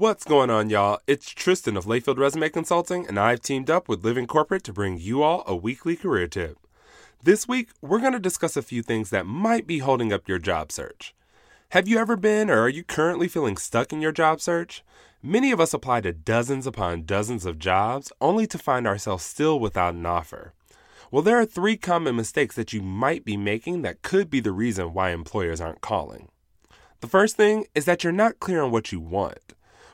What's going on, y'all? It's Tristan of Layfield Resume Consulting, and I've teamed up with Living Corporate to bring you all a weekly career tip. This week, we're going to discuss a few things that might be holding up your job search. Have you ever been or are you currently feeling stuck in your job search? Many of us apply to dozens upon dozens of jobs only to find ourselves still without an offer. Well, there are three common mistakes that you might be making that could be the reason why employers aren't calling. The first thing is that you're not clear on what you want.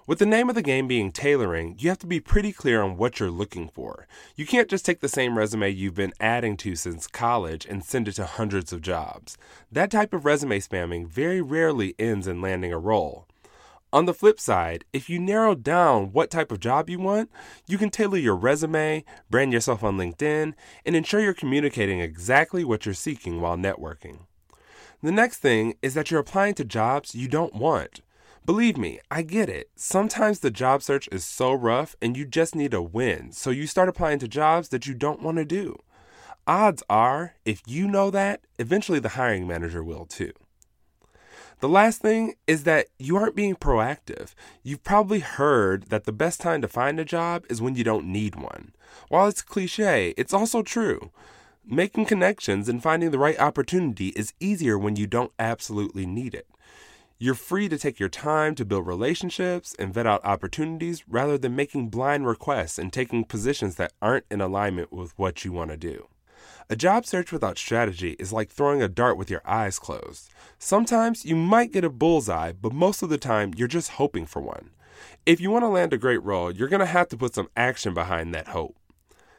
With the name of the game being tailoring, you have to be pretty clear on what you're looking for. You can't just take the same resume you've been adding to since college and send it to hundreds of jobs. That type of resume spamming very rarely ends in landing a role. On the flip side, if you narrow down what type of job you want, you can tailor your resume, brand yourself on LinkedIn, and ensure you're communicating exactly what you're seeking while networking. The next thing is that you're applying to jobs you don't want. Believe me, I get it. Sometimes the job search is so rough and you just need a win, so you start applying to jobs that you don't want to do. Odds are, if you know that, eventually the hiring manager will too. The last thing is that you aren't being proactive. You've probably heard that the best time to find a job is when you don't need one. While it's cliche, it's also true. Making connections and finding the right opportunity is easier when you don't absolutely need it. You're free to take your time to build relationships and vet out opportunities rather than making blind requests and taking positions that aren't in alignment with what you want to do. A job search without strategy is like throwing a dart with your eyes closed. Sometimes you might get a bullseye, but most of the time you're just hoping for one. If you want to land a great role, you're going to have to put some action behind that hope.